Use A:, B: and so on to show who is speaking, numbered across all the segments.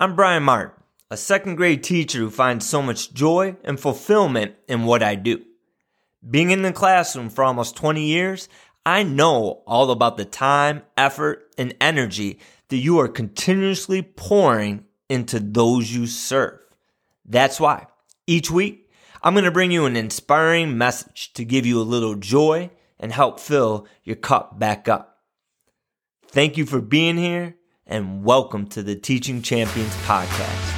A: I'm Brian Martin, a second grade teacher who finds so much joy and fulfillment in what I do. Being in the classroom for almost 20 years, I know all about the time, effort, and energy that you are continuously pouring into those you serve. That's why each week I'm going to bring you an inspiring message to give you a little joy and help fill your cup back up. Thank you for being here and welcome to the Teaching Champions Podcast.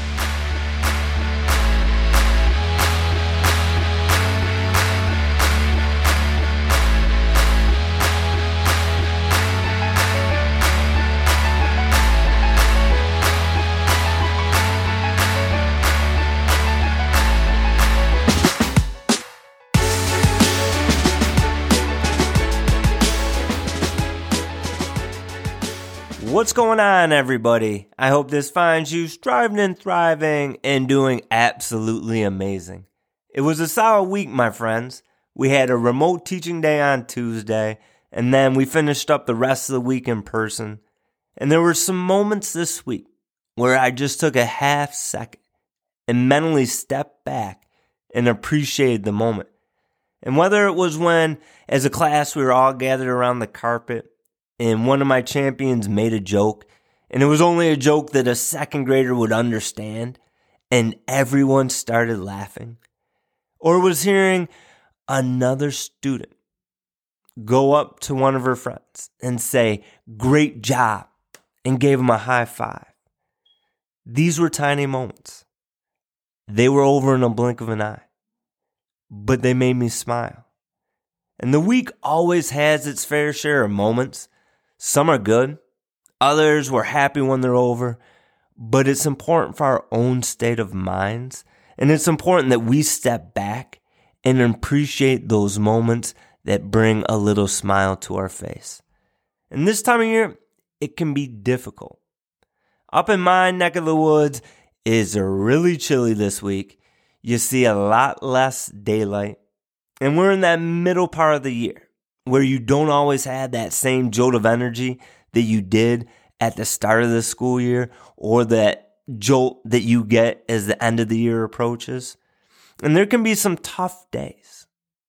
A: What's going on, everybody? I hope this finds you striving and thriving and doing absolutely amazing. It was a solid week, my friends. We had a remote teaching day on Tuesday, and then we finished up the rest of the week in person. And there were some moments this week where I just took a half second and mentally stepped back and appreciated the moment. And whether it was when, as a class, we were all gathered around the carpet and one of my champions made a joke, and it was only a joke that a second grader would understand, and everyone started laughing. Or was hearing another student go up to one of her friends and say, Great job, and gave him a high five. These were tiny moments. They were over in a blink of an eye, but they made me smile. And the week always has its fair share of moments some are good, others we're happy when they're over, but it's important for our own state of minds. And it's important that we step back and appreciate those moments that bring a little smile to our face. And this time of year, it can be difficult. Up in my neck of the woods, is really chilly this week. You see a lot less daylight. And we're in that middle part of the year where you don't always have that same jolt of energy that you did at the start of the school year or that jolt that you get as the end of the year approaches. And there can be some tough days.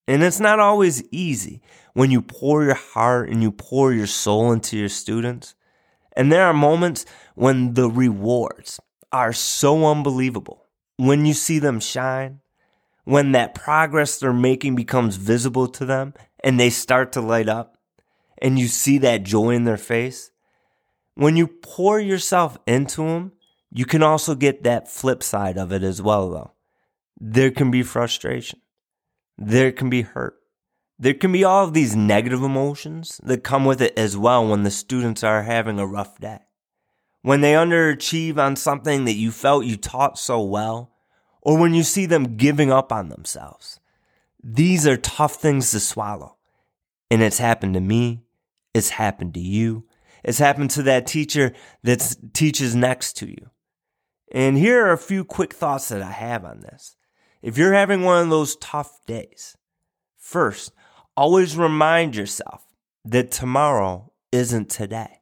A: And it's not always easy when you pour your heart and you pour your soul into your students. And there are moments when the rewards are so unbelievable. When you see them shine, when that progress they're making becomes visible to them and they start to light up and you see that joy in their face, when you pour yourself into them, you can also get that flip side of it as well, though. There can be frustration. There can be hurt. There can be all of these negative emotions that come with it as well when the students are having a rough day. When they underachieve on something that you felt you taught so well, or when you see them giving up on themselves. These are tough things to swallow. And it's happened to me. It's happened to you. It's happened to that teacher that teaches next to you. And here are a few quick thoughts that I have on this. If you're having one of those tough days, first, always remind yourself that tomorrow isn't today.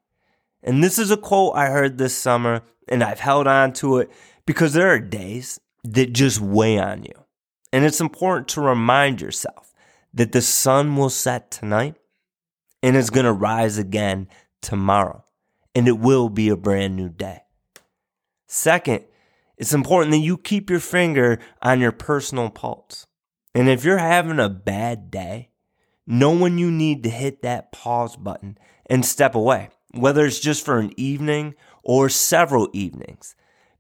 A: And this is a quote I heard this summer and I've held on to it because there are days that just weigh on you. And it's important to remind yourself that the sun will set tonight and it's going to rise again tomorrow. And it will be a brand new day. Second, it's important that you keep your finger on your personal pulse. And if you're having a bad day, know when you need to hit that pause button and step away, whether it's just for an evening or several evenings,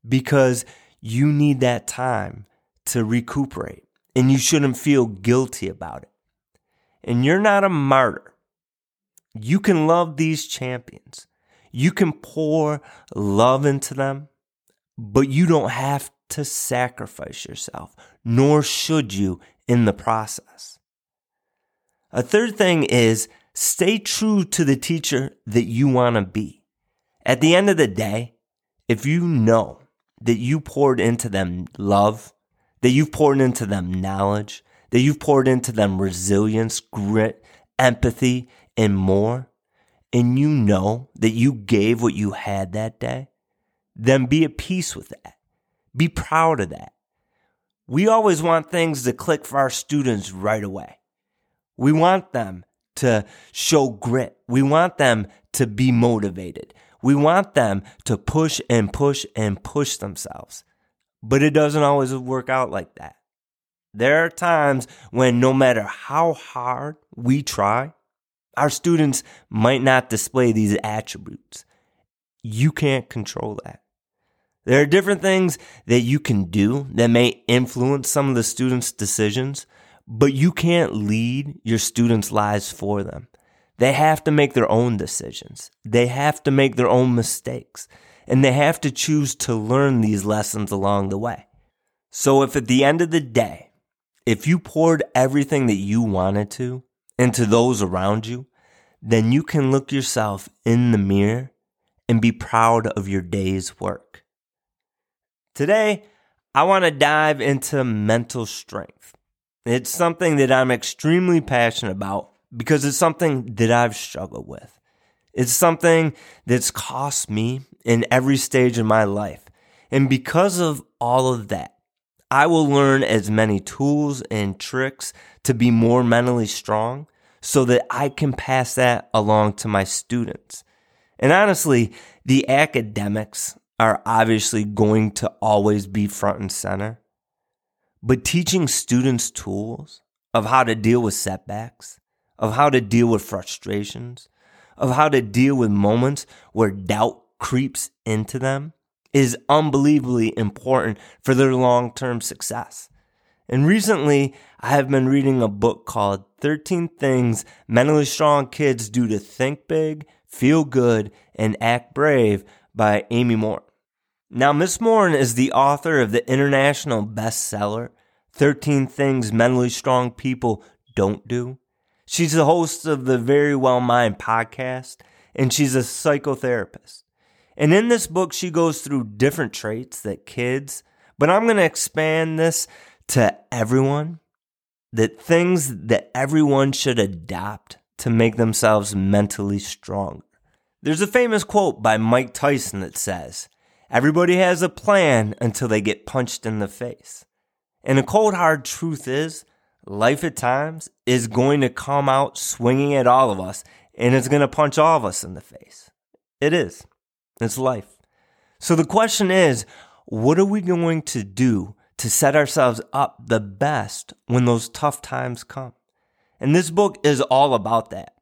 A: because you need that time to recuperate and you shouldn't feel guilty about it. And you're not a martyr. You can love these champions. You can pour love into them, but you don't have to sacrifice yourself, nor should you in the process. A third thing is stay true to the teacher that you want to be. At the end of the day, if you know that you poured into them love, that you've poured into them knowledge, that you've poured into them resilience, grit, empathy, and more, and you know that you gave what you had that day, then be at peace with that. Be proud of that. We always want things to click for our students right away. We want them to show grit. We want them to be motivated. We want them to push and push and push themselves. But it doesn't always work out like that. There are times when no matter how hard we try, our students might not display these attributes. You can't control that. There are different things that you can do that may influence some of the students' decisions, but you can't lead your students' lives for them. They have to make their own decisions. They have to make their own mistakes. And they have to choose to learn these lessons along the way. So if at the end of the day, if you poured everything that you wanted to into those around you, then you can look yourself in the mirror and be proud of your day's work. Today, I want to dive into mental strength. It's something that I'm extremely passionate about because it's something that I've struggled with. It's something that's cost me in every stage of my life. And because of all of that, I will learn as many tools and tricks to be more mentally strong so that I can pass that along to my students. And honestly, the academics are obviously going to always be front and center. But teaching students tools of how to deal with setbacks, of how to deal with frustrations, of how to deal with moments where doubt creeps into them is unbelievably important for their long term success. And recently, I have been reading a book called 13 Things Mentally Strong Kids Do to Think Big, Feel Good, and Act Brave by Amy Morin. Now, Miss Morin is the author of the international bestseller, 13 Things Mentally Strong People Don't Do. She's the host of the Verywell Mind podcast, and she's a psychotherapist. And in this book, she goes through different traits that kids, but I'm going to expand this to everyone, that things that everyone should adopt to make themselves mentally stronger. There's a famous quote by Mike Tyson that says, Everybody has a plan until they get punched in the face. And the cold hard truth is, life at times is going to come out swinging at all of us and it's going to punch all of us in the face. It is. It's life. So the question is, what are we going to do to set ourselves up the best when those tough times come? And this book is all about that.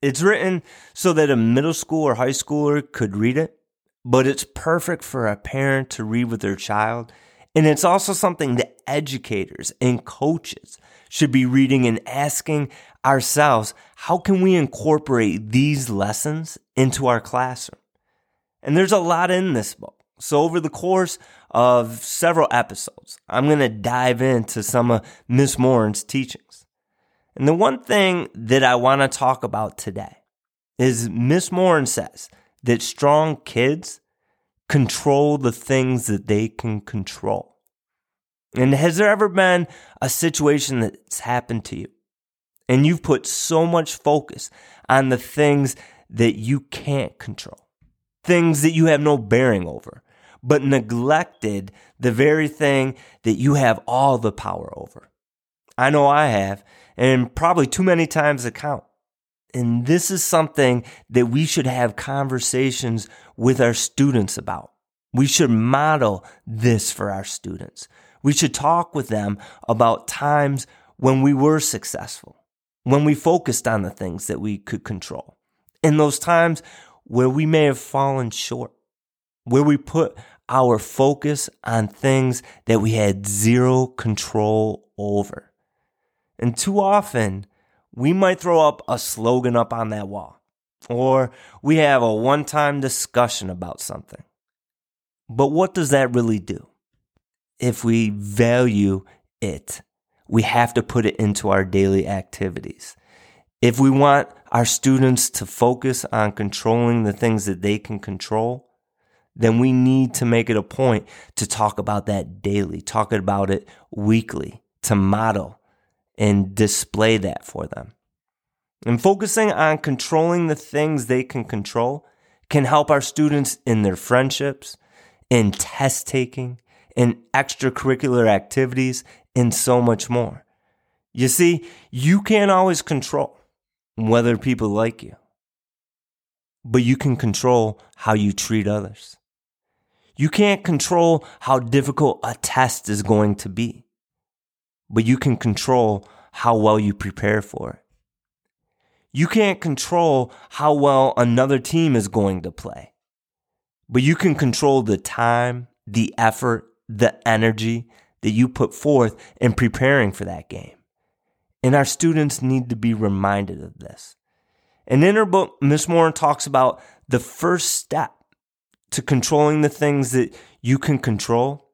A: It's written so that a middle school or high schooler could read it, but it's perfect for a parent to read with their child. And it's also something that educators and coaches should be reading and asking ourselves how can we incorporate these lessons into our classroom? And there's a lot in this book. So, over the course of several episodes, I'm going to dive into some of Miss Morin's teachings. And the one thing that I want to talk about today is Miss Morin says that strong kids control the things that they can control. And has there ever been a situation that's happened to you and you've put so much focus on the things that you can't control, things that you have no bearing over, but neglected the very thing that you have all the power over? I know I have, and probably too many times to count. And this is something that we should have conversations with our students about. We should model this for our students. We should talk with them about times when we were successful, when we focused on the things that we could control, in those times where we may have fallen short, where we put our focus on things that we had zero control over. And too often, we might throw up a slogan up on that wall, or we have a one time discussion about something. But what does that really do? if we value it, we have to put it into our daily activities. If we want our students to focus on controlling the things that they can control, then we need to make it a point to talk about that daily, talk about it weekly, to model and display that for them. And focusing on controlling the things they can control can help our students in their friendships, in test taking, in extracurricular activities, and so much more. You see, you can't always control whether people like you, but you can control how you treat others. You can't control how difficult a test is going to be, but you can control how well you prepare for it. You can't control how well another team is going to play, but you can control the time, the effort, the energy that you put forth in preparing for that game. And our students need to be reminded of this. And in her book, Miss Morin talks about the first step to controlling the things that you can control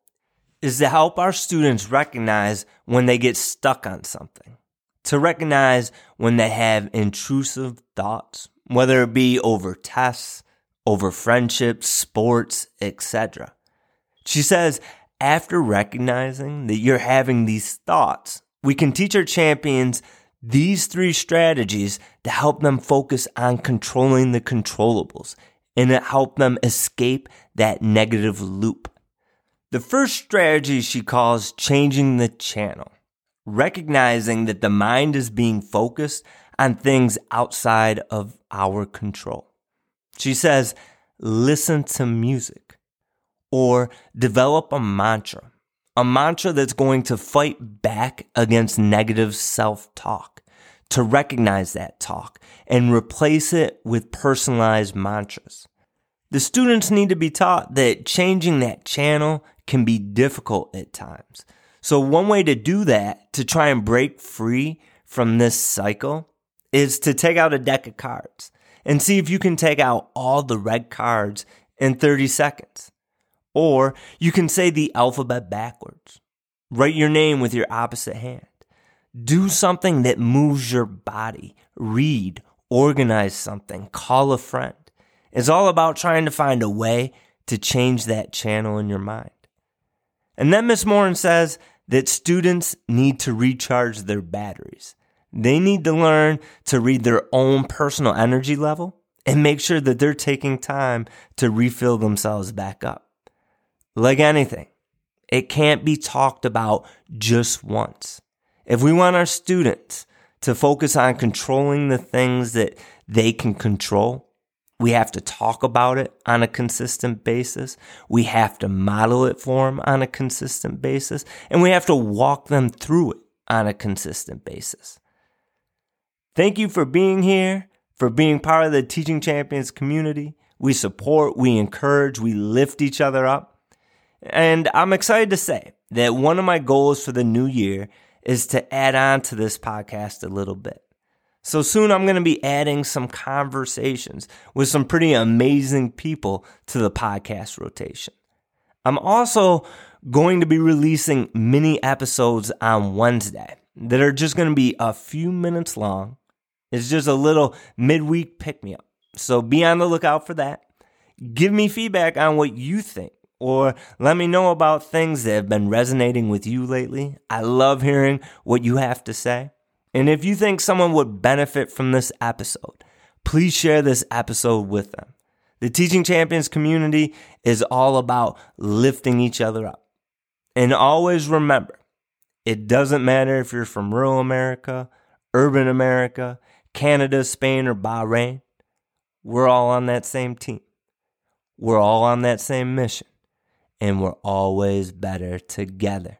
A: is to help our students recognize when they get stuck on something, to recognize when they have intrusive thoughts, whether it be over tests, over friendships, sports, etc. She says, after recognizing that you're having these thoughts, we can teach our champions these three strategies to help them focus on controlling the controllables and to help them escape that negative loop. The first strategy she calls changing the channel, recognizing that the mind is being focused on things outside of our control. She says, listen to music or develop a mantra, a mantra that's going to fight back against negative self talk, to recognize that talk and replace it with personalized mantras. The students need to be taught that changing that channel can be difficult at times. So, one way to do that, to try and break free from this cycle, is to take out a deck of cards and see if you can take out all the red cards in 30 seconds. Or you can say the alphabet backwards. Write your name with your opposite hand. Do something that moves your body. Read, organize something, call a friend. It's all about trying to find a way to change that channel in your mind. And then Miss Morin says that students need to recharge their batteries. They need to learn to read their own personal energy level and make sure that they're taking time to refill themselves back up. Like anything, it can't be talked about just once. If we want our students to focus on controlling the things that they can control, we have to talk about it on a consistent basis. We have to model it for them on a consistent basis. And we have to walk them through it on a consistent basis. Thank you for being here, for being part of the Teaching Champions community. We support, we encourage, we lift each other up. And I'm excited to say that one of my goals for the new year is to add on to this podcast a little bit. So soon I'm going to be adding some conversations with some pretty amazing people to the podcast rotation. I'm also going to be releasing mini episodes on Wednesday that are just going to be a few minutes long it's just a little midweek pick me up. So be on the lookout for that. Give me feedback on what you think or let me know about things that have been resonating with you lately. I love hearing what you have to say. And if you think someone would benefit from this episode, please share this episode with them. The Teaching Champions community is all about lifting each other up. And always remember, it doesn't matter if you're from rural America, urban America, Canada, Spain, or Bahrain, we're all on that same team. We're all on that same mission. And we're always better together.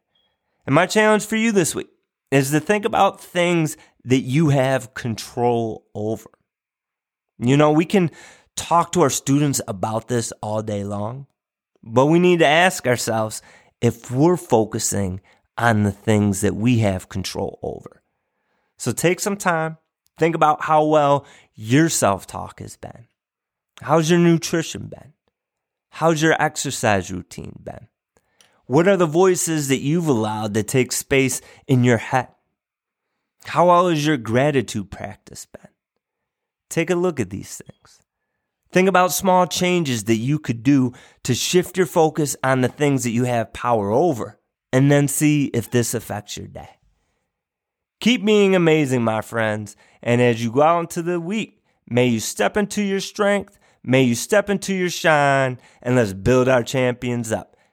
A: And my challenge for you this week is to think about things that you have control over. You know, we can talk to our students about this all day long, but we need to ask ourselves if we're focusing on the things that we have control over. So take some time Think about how well your self talk has been. How's your nutrition been? How's your exercise routine been? What are the voices that you've allowed to take space in your head? How well has your gratitude practice been? Take a look at these things. Think about small changes that you could do to shift your focus on the things that you have power over, and then see if this affects your day. Keep being amazing, my friends. And as you go out into the week, may you step into your strength. May you step into your shine and let's build our champions up.